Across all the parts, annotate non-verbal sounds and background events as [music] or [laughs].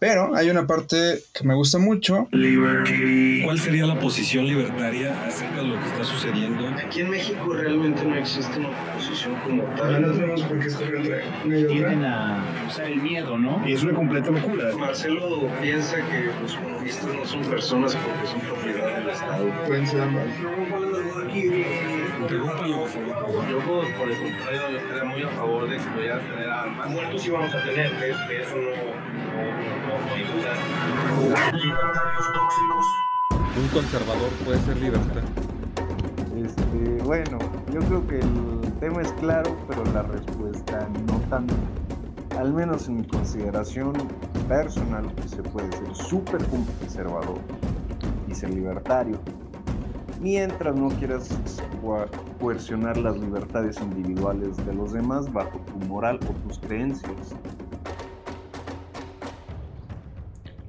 Pero hay una parte que me gusta mucho. ¿Cuál sería la posición libertaria acerca de lo que está sucediendo? Aquí en México realmente no existe una posición como tal. No tenemos por qué entre Tienden a usar el miedo, ¿no? Y es una completa locura. Marcelo piensa que los comunistas no son personas porque son propiedad del Estado. Pueden ser ambas. Yo, por, por el contrario, yo estaría muy a favor de que vaya a tener armas. Muertos sí vamos a tener, de eso no, no, no, no hay duda. Un conservador puede ser libertad. Este, bueno, yo creo que el tema es claro, pero la respuesta no tanto. Al menos en mi consideración personal, se puede ser súper conservador y ser libertario, mientras no quieras coercionar las libertades individuales de los demás bajo tu moral o tus creencias.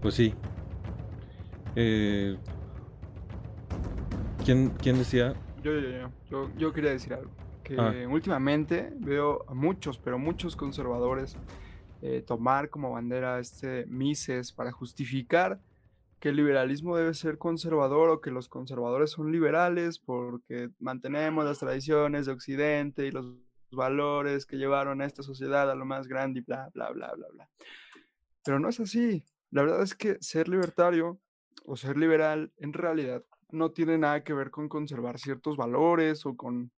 Pues sí. Eh, ¿quién, ¿Quién decía? Yo, yo, yo, yo, yo quería decir algo. Que Ah. últimamente veo a muchos, pero muchos conservadores eh, tomar como bandera este Mises para justificar que el liberalismo debe ser conservador o que los conservadores son liberales porque mantenemos las tradiciones de Occidente y los valores que llevaron a esta sociedad a lo más grande y bla, bla, bla, bla, bla. Pero no es así. La verdad es que ser libertario o ser liberal en realidad no tiene nada que ver con conservar ciertos valores o con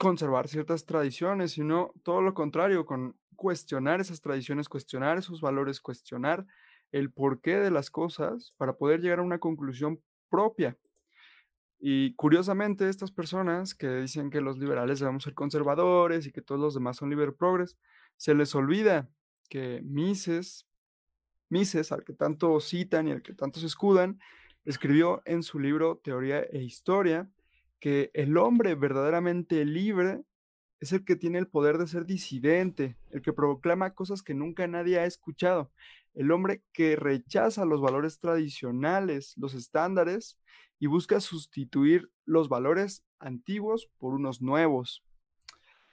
conservar ciertas tradiciones, sino todo lo contrario, con cuestionar esas tradiciones, cuestionar esos valores, cuestionar el porqué de las cosas para poder llegar a una conclusión propia. Y curiosamente, estas personas que dicen que los liberales debemos ser conservadores y que todos los demás son liber progres, se les olvida que Mises, Mises, al que tanto citan y al que tanto se escudan, escribió en su libro Teoría e Historia que el hombre verdaderamente libre es el que tiene el poder de ser disidente, el que proclama cosas que nunca nadie ha escuchado, el hombre que rechaza los valores tradicionales, los estándares, y busca sustituir los valores antiguos por unos nuevos.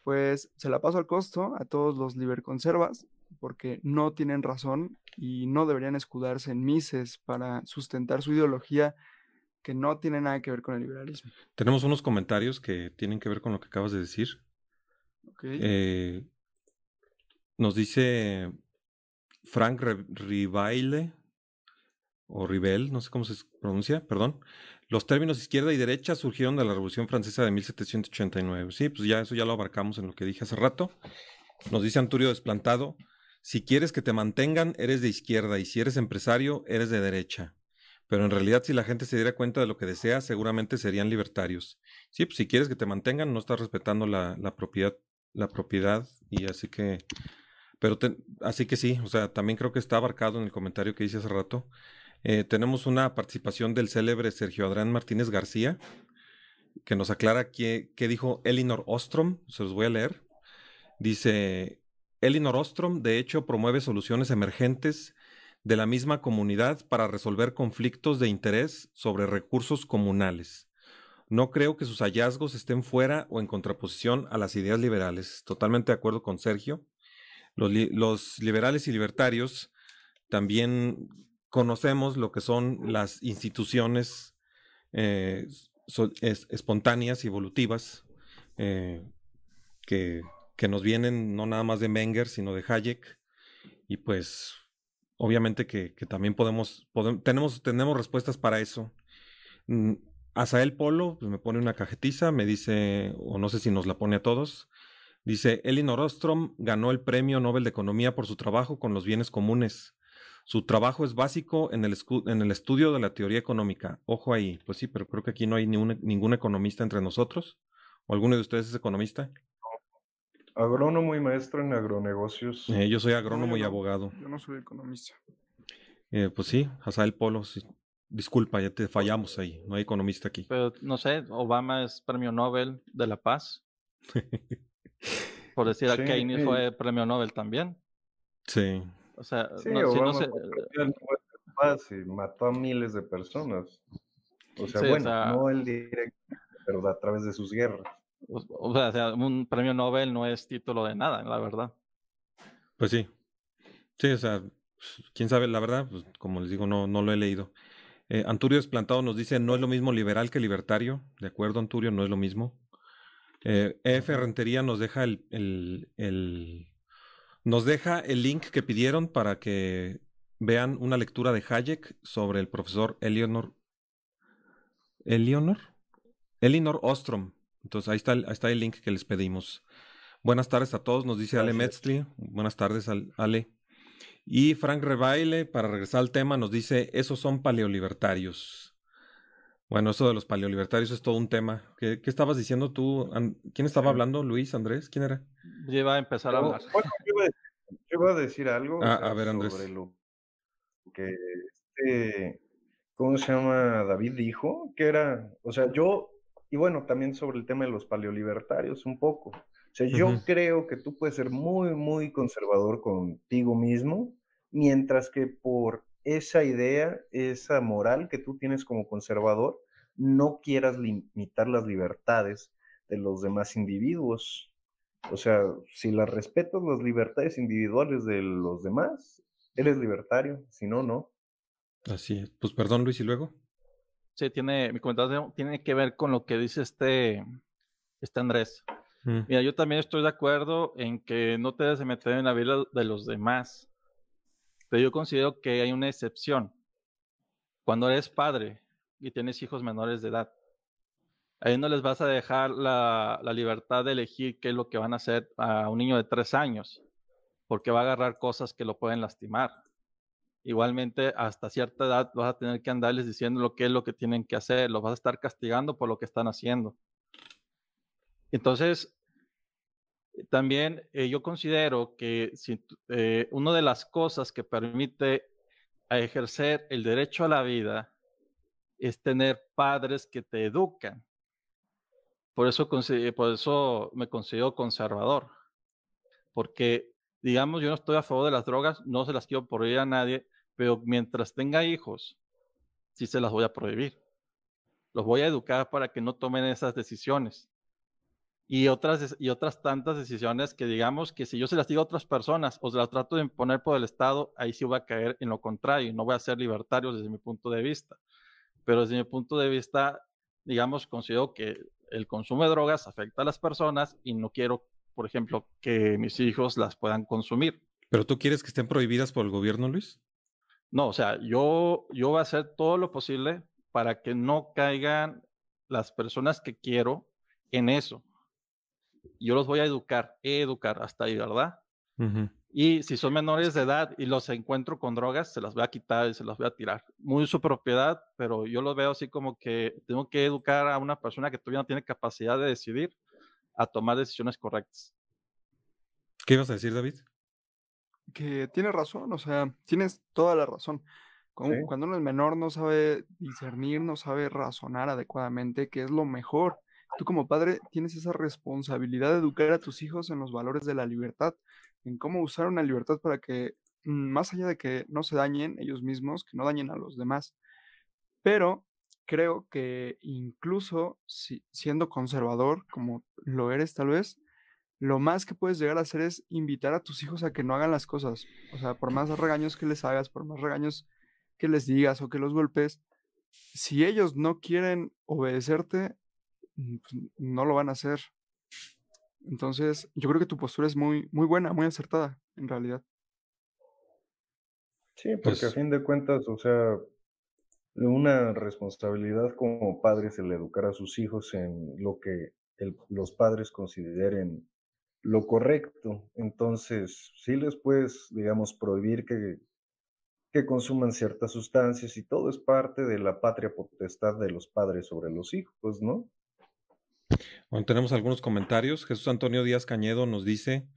Pues se la paso al costo a todos los liberconservas, porque no tienen razón y no deberían escudarse en Mises para sustentar su ideología que no tiene nada que ver con el liberalismo. Tenemos unos comentarios que tienen que ver con lo que acabas de decir. Eh, nos dice Frank Rivaile, o Rivel, no sé cómo se pronuncia, perdón. Los términos izquierda y derecha surgieron de la Revolución Francesa de 1789. Sí, pues ya eso ya lo abarcamos en lo que dije hace rato. Nos dice Anturio Desplantado, si quieres que te mantengan, eres de izquierda, y si eres empresario, eres de derecha. Pero en realidad, si la gente se diera cuenta de lo que desea, seguramente serían libertarios. Sí, pues si quieres que te mantengan, no estás respetando la propiedad, la propiedad, y así que, pero así que sí, o sea, también creo que está abarcado en el comentario que hice hace rato. Eh, tenemos una participación del célebre Sergio Adrián Martínez García, que nos aclara qué, qué dijo Elinor Ostrom, se los voy a leer. Dice, Elinor Ostrom, de hecho, promueve soluciones emergentes de la misma comunidad para resolver conflictos de interés sobre recursos comunales. No creo que sus hallazgos estén fuera o en contraposición a las ideas liberales. Totalmente de acuerdo con Sergio. Los, li- los liberales y libertarios también conocemos lo que son las instituciones eh, espontáneas y evolutivas eh, que, que nos vienen no nada más de Menger, sino de Hayek. Y pues obviamente que, también podemos, podem- tenemos, tenemos respuestas para eso. Asael Polo pues, me pone una cajetiza, me dice, o no sé si nos la pone a todos, dice, Elinor Ostrom ganó el Premio Nobel de Economía por su trabajo con los bienes comunes. Su trabajo es básico en el, en el estudio de la teoría económica. Ojo ahí, pues sí, pero creo que aquí no hay ni ningún economista entre nosotros. ¿O alguno de ustedes es economista? Agrónomo y maestro en agronegocios. Eh, yo soy No, agrónomo y abogado. Yo no soy economista. Eh, pues sí, Asael Polo, sí. Disculpa, ya te fallamos ahí. No hay economista aquí. Pero no sé, Obama es premio Nobel de la Paz. [laughs] Por decir a Sí, Keynes sí. fue premio Nobel también. Sí. O sea, Sí, no, si no Obama se- fue de paz y mató a miles de personas. O sea, Sí, o bueno, sea- no él directo, pero a través de sus guerras. o o sea, o sea, un premio Nobel no es título de nada, la verdad. Pues sí. Sí, o sea, Pues, quién sabe, la verdad, pues, como les digo, no, no lo he leído. Eh, Anturio Esplantado nos dice, no es lo mismo liberal que libertario. De acuerdo, Anturio, no es lo mismo. Eh, EF Rentería nos deja el, el, el, nos deja el link que pidieron para que vean una lectura de Hayek sobre el profesor Eleanor. ¿Eleanor? Elinor Ostrom. Entonces ahí está, el, ahí está el link que les pedimos. Buenas tardes a todos, nos dice Ale Metzli. Buenas tardes, Ale. Y Frank Rebaile, para regresar al tema, nos dice, esos son paleolibertarios. Bueno, eso de los paleolibertarios es todo un tema. ¿Qué, qué estabas diciendo tú? ¿Quién estaba hablando? ¿Luis, Andrés? ¿Quién era? Yo iba a empezar a hablar. Bueno, yo, iba a, yo, iba a, decir algo ah, o sea, a ver, Andrés. sobre lo que este, ¿cómo se llama? David dijo, que era, o sea, yo, y bueno, también sobre el tema de los paleolibertarios un poco. O sea, yo uh -huh. creo que tú puedes ser muy, muy conservador contigo mismo, mientras que por esa idea, esa moral que tú tienes como conservador, no quieras limitar las libertades de los demás individuos. O sea, si las respetas las libertades individuales de los demás, eres libertario, si no, no. Así es. Pues perdón, Luis, ¿y luego? Sí, tiene, mi comentario tiene que ver con lo que dice este, este Andrés. Mm. Mira, yo también estoy de acuerdo en que no te debes meter en la vida de los demás, pero yo considero que hay una excepción. Cuando eres padre y tienes hijos menores de edad, ahí no les vas a dejar la, la libertad de elegir qué es lo que van a hacer a un niño de tres años, porque va a agarrar cosas que lo pueden lastimar. Igualmente, hasta cierta edad vas a tener que andarles diciendo lo que es lo que tienen que hacer, los vas a estar castigando por lo que están haciendo. Entonces, también eh, yo considero que si, eh, una de las cosas que permite ejercer el derecho a la vida es tener padres que te educan. Por eso, por eso me considero conservador. Porque, digamos, yo no estoy a favor de las drogas, no se las quiero prohibir a nadie, pero mientras tenga hijos, sí se las voy a prohibir. Los voy a educar para que no tomen esas decisiones y otras, y otras tantas decisiones que digamos que si yo se las digo a otras personas o se las trato de imponer por el Estado, ahí sí voy a caer en lo contrario, no voy a ser libertario desde mi punto de vista. Pero desde mi punto de vista, digamos, considero que el consumo de drogas afecta a las personas y no quiero, por ejemplo, que mis hijos las puedan consumir. ¿Pero tú quieres que estén prohibidas por el gobierno, Luis? No, o sea, yo, yo voy a hacer todo lo posible para que no caigan las personas que quiero en eso yo los voy a educar, educar hasta ahí, ¿verdad? Uh -huh. Y si son menores de edad y los encuentro con drogas, se las voy a quitar y se las voy a tirar. Muy su propiedad, pero yo los veo así como que tengo que educar a una persona que todavía no tiene capacidad de decidir a tomar decisiones correctas. ¿Qué ibas a decir, David? Que tienes razón, o sea, tienes toda la razón. Cuando, ¿Sí? cuando uno es menor no sabe discernir, no sabe razonar adecuadamente qué es lo mejor Tú como padre tienes esa responsabilidad de educar a tus hijos en los valores de la libertad, en cómo usar una libertad para que, mm, más allá de que no se dañen ellos mismos, que no dañen a los demás. Pero creo que incluso si, siendo conservador, como lo eres tal vez, lo más que puedes llegar a hacer es invitar a tus hijos a que no hagan las cosas. O sea, por más regaños que les hagas, por más regaños que les digas o que los golpes, si ellos no quieren obedecerte, pues, no lo van a hacer. Entonces, yo creo que tu postura es muy, muy buena, muy acertada, en realidad. Sí, porque pues, a fin de cuentas, o sea, una responsabilidad como padres el educar a sus hijos en lo que el, los padres consideren lo correcto. Entonces, sí les puedes, digamos, prohibir que, que consuman ciertas sustancias y todo es parte de la patria potestad de los padres sobre los hijos, ¿no? Bueno, tenemos algunos comentarios. Jesús Antonio Díaz Cañedo nos dice,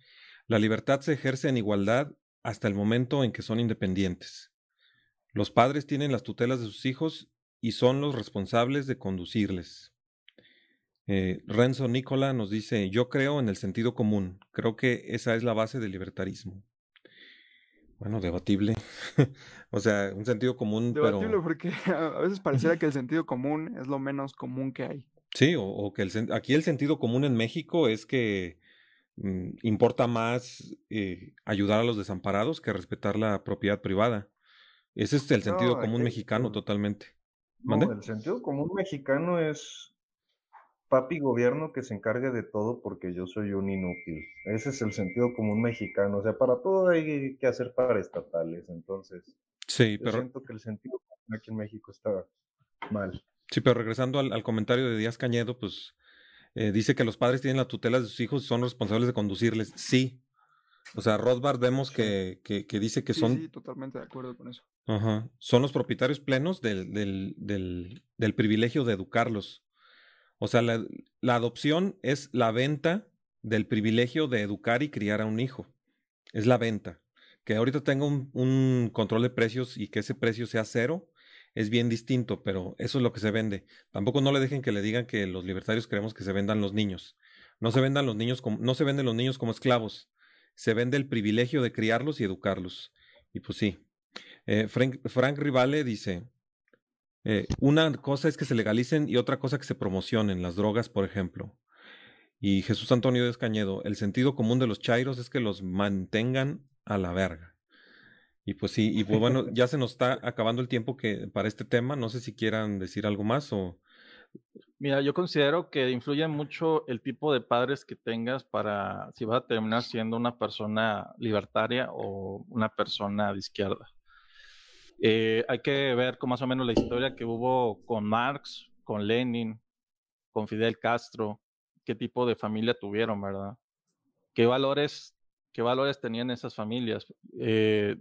la libertad se ejerce en igualdad hasta el momento en que son independientes. Los padres tienen las tutelas de sus hijos y son los responsables de conducirles. Eh, Renzo Nicola nos dice, yo creo en el sentido común. Creo que esa es la base del libertarismo. Bueno, debatible. [laughs] o sea, un sentido común, debatible pero... porque [laughs] a veces pareciera que el sentido común es lo menos común que hay. Sí, o, o que el, aquí el sentido común en México es que mm, importa más eh, ayudar a los desamparados que respetar la propiedad privada. Ese es el sentido No, común mexicano totalmente. No, ¿Mande? el sentido común mexicano es papi gobierno que se encargue de todo porque yo soy un inútil. Ese es el sentido común mexicano. O sea, para todo hay que hacer paraestatales. Entonces, Sí, yo pero, siento que el sentido común aquí en México está mal. Sí, pero regresando al, al comentario de Díaz Cañedo, pues eh, dice que los padres tienen la tutela de sus hijos y son responsables de conducirles. Sí. O sea, Rothbard vemos que, que, que dice que Sí, son sí, totalmente de acuerdo con eso. Ajá. Son los propietarios plenos del, del, del, del privilegio de educarlos. O sea, la, la adopción es la venta del privilegio de educar y criar a un hijo. Es la venta. Que ahorita tenga un, un control de precios y que ese precio sea cero es bien distinto, pero eso es lo que se vende. Tampoco no le dejen que le digan que los libertarios queremos que se vendan los niños. No se vendan los niños como, no se venden los niños como esclavos. Se vende el privilegio de criarlos y educarlos. Y pues sí, eh, Frank, Frank Rivale dice, eh, una cosa es que se legalicen y otra cosa que se promocionen, las drogas, por ejemplo. Y Jesús Antonio Descañedo, el sentido común de los chairos es que los mantengan a la verga. Y pues sí, y pues bueno, ya se nos está acabando el tiempo que para este tema. No sé si quieran decir algo más o... Mira, yo considero que influye mucho el tipo de padres que tengas para si vas a terminar siendo una persona libertaria o una persona de izquierda. Eh, hay que ver con más o menos la historia que hubo con Marx, con Lenin, con Fidel Castro, qué tipo de familia tuvieron, ¿verdad? ¿Qué valores, qué valores tenían esas familias? Eh,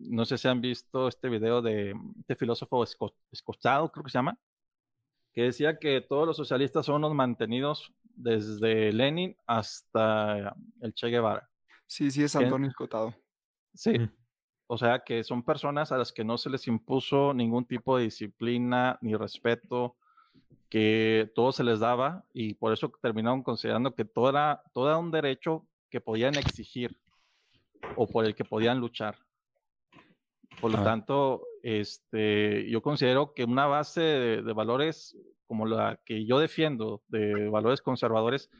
no sé si han visto este video de este filósofo esco- escocado, creo que se llama, que decía que todos los socialistas son los mantenidos desde Lenin hasta el Che Guevara. Sí, sí, es. Antonio Escotado. Sí, Mm. o sea que son personas a las que no se les impuso ningún tipo de disciplina ni respeto, que todo se les daba y por eso terminaron considerando que todo era, todo era un derecho que podían exigir o por el que podían luchar. Por lo Ah. tanto, este, yo considero que una base de, de valores como la que yo defiendo, de valores conservadores,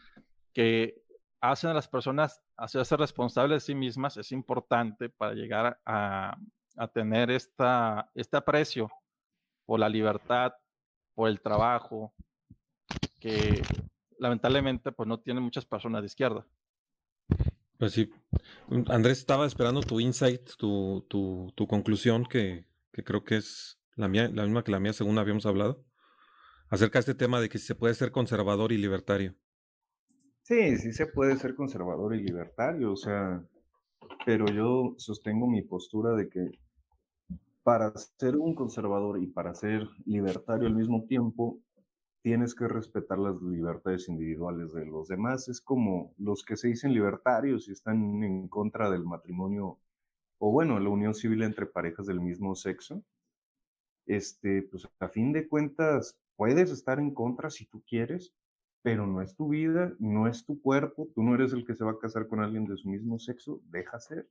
que hacen a las personas hacerse responsables de sí mismas, es importante para llegar a, a tener esta, este aprecio por la libertad, por el trabajo, que lamentablemente pues no tienen muchas personas de izquierda. Pues sí. Mm, Andrés, estaba esperando tu insight, tu, tu, conclusión, que, que creo que es la mía, la misma que la mía, según habíamos hablado, acerca de este tema de que se puede ser conservador y libertario. Sí, sí se puede ser conservador y libertario, o sea, pero yo sostengo mi postura de que para ser un conservador y para ser libertario al mismo tiempo, tienes que respetar las libertades individuales de los demás. Es como los que se dicen libertarios y están en contra del matrimonio, o bueno, la unión civil entre parejas del mismo sexo. Este, pues a fin de cuentas, puedes estar en contra si tú quieres, pero no es tu vida, no es tu cuerpo, tú no eres el que se va a casar con alguien de su mismo sexo, deja ser.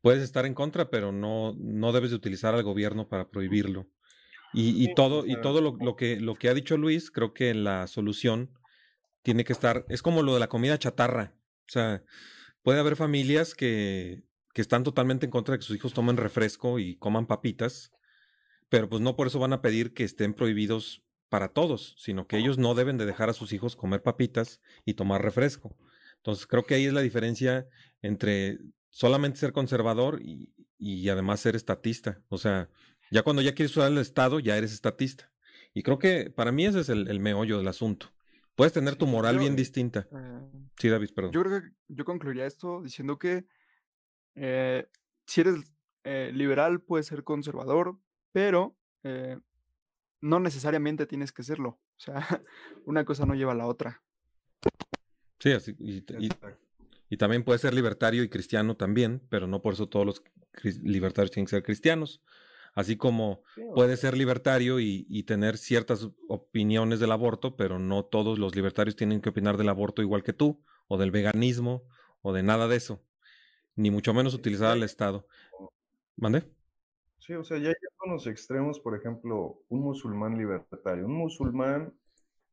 Puedes estar en contra, pero no, no debes de utilizar al gobierno para prohibirlo. Y, y Sí, todo, y todo lo, lo que, lo que ha dicho Luis, creo que la solución tiene que estar, es como lo de la comida chatarra. O sea, puede haber familias que, que están totalmente en contra de que sus hijos tomen refresco y coman papitas, pero pues no por eso van a pedir que estén prohibidos para todos, sino que ellos no deben de dejar a sus hijos comer papitas y tomar refresco. Entonces creo que ahí es la diferencia entre solamente ser conservador y, y además ser estatista. O sea, ya cuando ya quieres usar el Estado, ya eres estatista. Y creo que para mí ese es el, el meollo del asunto. Puedes tener tu moral Yo- bien distinta. Eh, Sí, David, perdón. Yo creo que yo concluiría esto diciendo que eh, si eres eh, liberal puedes ser conservador, pero eh, no necesariamente tienes que serlo. O sea, [laughs] una cosa no lleva a la otra. Sí, así, y, y- y también puede ser libertario y cristiano también, pero no por eso todos los libertarios tienen que ser cristianos. Así como puede ser libertario y, y tener ciertas opiniones del aborto, pero no todos los libertarios tienen que opinar del aborto igual que tú, o del veganismo, o de nada de eso. Ni mucho menos utilizar al Estado. ¿Mande? Sí, o sea, ya a los extremos, por ejemplo, un musulmán libertario. Un musulmán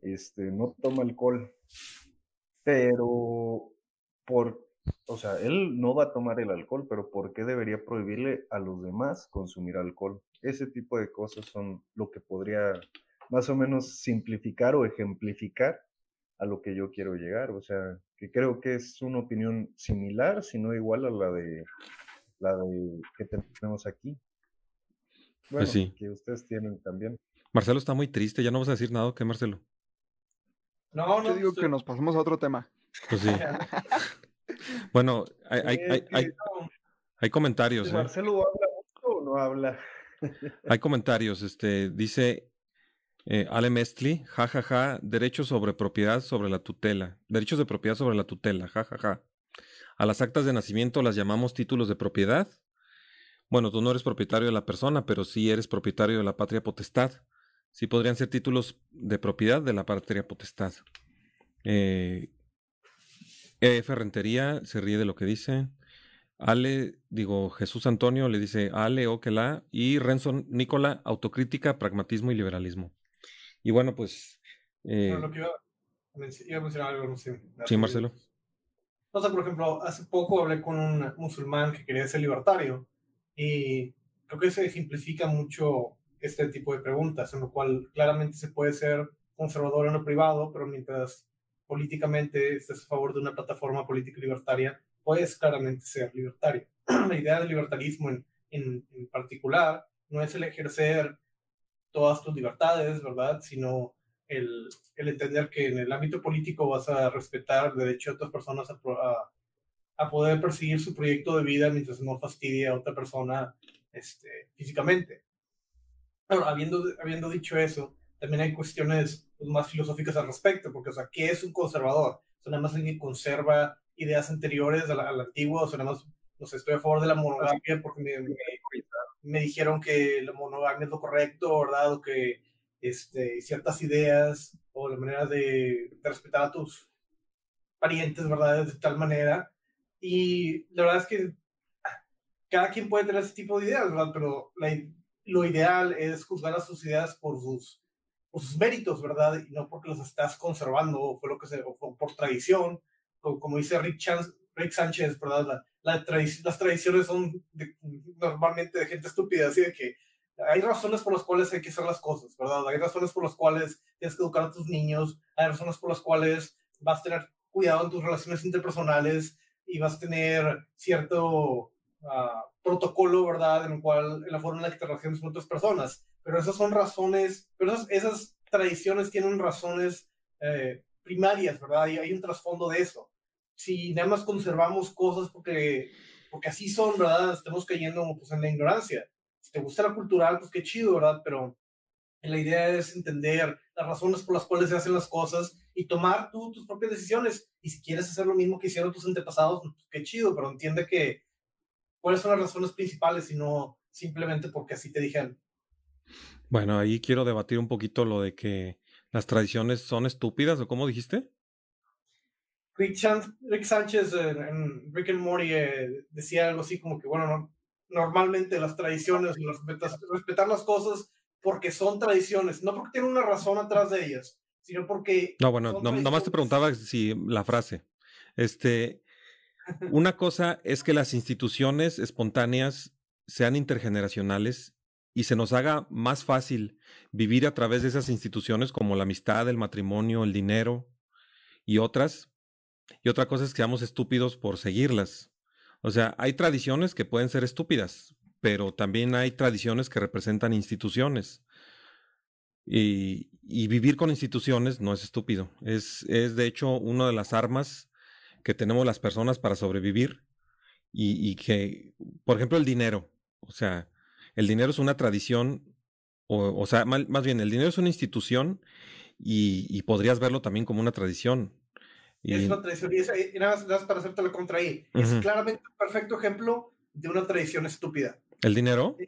este, no toma alcohol, pero por, o sea, él no va a tomar el alcohol, pero ¿por qué debería prohibirle a los demás consumir alcohol? Ese tipo de cosas son lo que podría más o menos simplificar o ejemplificar a lo que yo quiero llegar. O sea, que creo que es una opinión similar, si no igual a la de la de que tenemos aquí. Pues Bueno, sí. que ustedes tienen también. Marcelo está muy triste, ya no vas a decir nada, ¿qué, Marcelo? No, no, Yo digo estoy- que nos pasamos a otro tema. Pues sí. [laughs] Bueno, hay, hay, hay, hay, hay comentarios, ¿eh? ¿Marcelo habla mucho o no habla? [laughs] Hay comentarios, este, dice eh, Ale Mestli, jajaja, derechos sobre propiedad sobre la tutela, derechos de propiedad sobre la tutela, jajaja. A las actas de nacimiento las llamamos títulos de propiedad. Bueno, tú no eres propietario de la persona, pero sí eres propietario de la patria potestad. Sí podrían ser títulos de propiedad de la patria potestad. Eh, EF Rentería se ríe de lo que dice. Ale, digo, Jesús Antonio le dice Ale, Oquela. Y Renzo Nicola, autocrítica, pragmatismo y liberalismo. Y bueno, pues. eh, lo que iba, a menc- iba a mencionar algo, no sé. sí, Marcelo. O sea, por ejemplo, hace poco hablé con un musulmán que quería ser libertario y creo que se ejemplifica mucho este tipo de preguntas, en lo cual claramente se puede ser conservador en lo privado, pero mientras políticamente estés a favor de una plataforma política libertaria, puedes claramente ser libertario. [clears throat] La idea del libertarismo en, en, en particular no es el ejercer todas tus libertades, ¿verdad? Sino el, el, entender que en el ámbito político vas a respetar el derecho de otras personas a, a, a, poder perseguir su proyecto de vida mientras no fastidie a otra persona este, físicamente. Ahora, habiendo, habiendo dicho eso, también hay cuestiones pues, más filosóficas al respecto, porque, o sea, ¿qué es un conservador? ¿Es nada más alguien que conserva ideas anteriores a la, a la antigua? O sea, nada más, no sé, estoy a favor de la monogamia porque me, me, me dijeron que la monogamia es lo correcto, ¿verdad? O que este, ciertas ideas o la manera de, de, respetar a tus parientes, ¿verdad? De tal manera. Y la verdad es que cada quien puede tener ese tipo de ideas, ¿verdad? Pero la, lo ideal es juzgar a sus ideas por sus, por sus méritos, ¿verdad? Y no porque los estás conservando fue lo que se, o por tradición, o como dice Rick, Chance, Rick Sánchez, ¿verdad? La, la las tradiciones son de, normalmente de gente estúpida, así de que hay razones por las cuales hay que hacer las cosas, ¿verdad? Hay razones por las cuales tienes que educar a tus niños, hay razones por las cuales vas a tener cuidado en tus relaciones interpersonales y vas a tener cierto uh, protocolo, ¿verdad? En el cual, en la forma en la que te relacionas con otras personas. Pero esas son razones, pero esas, tradiciones tienen razones eh, primarias, ¿verdad? Y hay un trasfondo de eso. Si nada más conservamos cosas porque, porque así son, ¿verdad? Estamos cayendo pues, en la ignorancia. Si te gusta la cultural, pues qué chido, ¿verdad? Pero la idea es entender las razones por las cuales se hacen las cosas y tomar tú tus propias decisiones. Y si quieres hacer lo mismo que hicieron tus antepasados, pues qué chido, pero entiende que cuáles son las razones principales y no simplemente porque así te dijeron. Bueno, ahí quiero debatir un poquito lo de que las tradiciones son estúpidas, ¿o cómo dijiste? Rick, Chan Rick Sánchez en, en, Rick and Morty eh, decía algo así como que, bueno, no, normalmente las tradiciones, respetas, respetar las cosas porque son tradiciones, no porque tienen una razón atrás de ellas, sino porque... No, bueno, no, nomás te preguntaba si la frase. Este, una cosa es que las instituciones espontáneas sean intergeneracionales y se nos haga más fácil vivir a través de esas instituciones como la amistad, el matrimonio, el dinero y otras. Y otra cosa es que seamos estúpidos por seguirlas. O sea, hay tradiciones que pueden ser estúpidas, pero también hay tradiciones que representan instituciones. Y, vivir con instituciones no es estúpido. Es, es, de hecho, una de las armas que tenemos las personas para sobrevivir. Y, y que, por ejemplo, el dinero. O sea, el dinero es una tradición, o, o sea, mal, más bien, el dinero es una institución y, y, podrías verlo también como una tradición. Y, es una tradición, y, es, y nada, más, nada, más, para hacerte la contra ahí. Uh -huh. Es claramente un perfecto ejemplo de una tradición estúpida. ¿El dinero? El,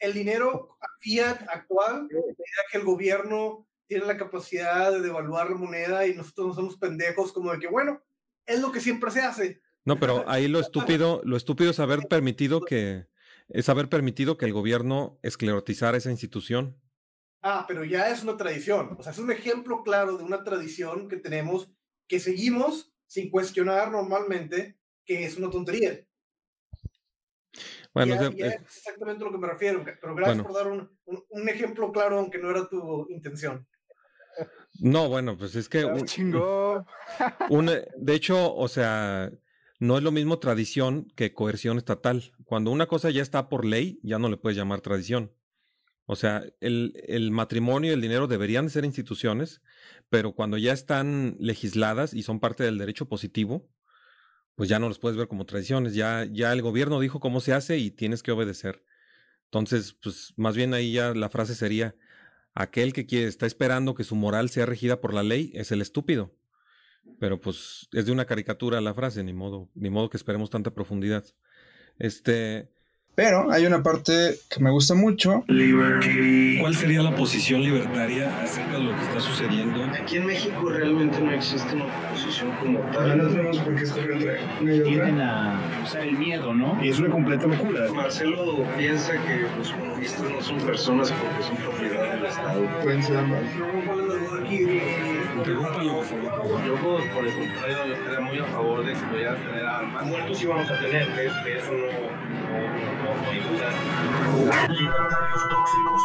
el dinero fiat actual, que el gobierno tiene la capacidad de devaluar la moneda y nosotros no somos pendejos como de que, bueno, es lo que siempre se hace. No, pero ahí lo [laughs] estúpido, lo estúpido es haber permitido que, es haber permitido que el gobierno esclerotizara esa institución. Ah, pero ya es una tradición. O sea, es un ejemplo claro de una tradición que tenemos, que seguimos sin cuestionar normalmente que es una tontería. Bueno, Ya- o sea, ya eh, es exactamente lo que me refiero, pero gracias Bueno. por dar un, un- un ejemplo claro, aunque no era tu intención. no, bueno, pues es que un- eh, de hecho, o sea, no es lo mismo tradición que coerción estatal. Cuando una cosa ya está por ley, ya no le puedes llamar tradición. O sea, el, matrimonio y el dinero deberían de ser instituciones, pero cuando ya están legisladas y son parte del derecho positivo, pues ya no los puedes ver como tradiciones. Ya, ya el gobierno dijo cómo se hace y tienes que obedecer. Entonces, pues más bien ahí ya la frase sería, aquel que quiere, está esperando que su moral sea regida por la ley es el estúpido. Pero pues es de una caricatura la frase, ni modo, ni modo que esperemos tanta profundidad. Este, Pero hay una parte que me gusta mucho. ¿Cuál sería la posición libertaria acerca de lo que está sucediendo? Aquí en México realmente no existe una oposición como tal. no tenemos por qué escoger entre tienden a usar el miedo, ¿no? Y es una completa locura. Marcelo piensa que los comunistas no son personas porque son propiedad del Estado. Pueden ser ambas. Yo, por, por el contrario, yo estaría muy a favor de que pudieran tener armas. Muertos sí vamos a tener, de eso no, no, no, no hay duda. Libertarios tóxicos.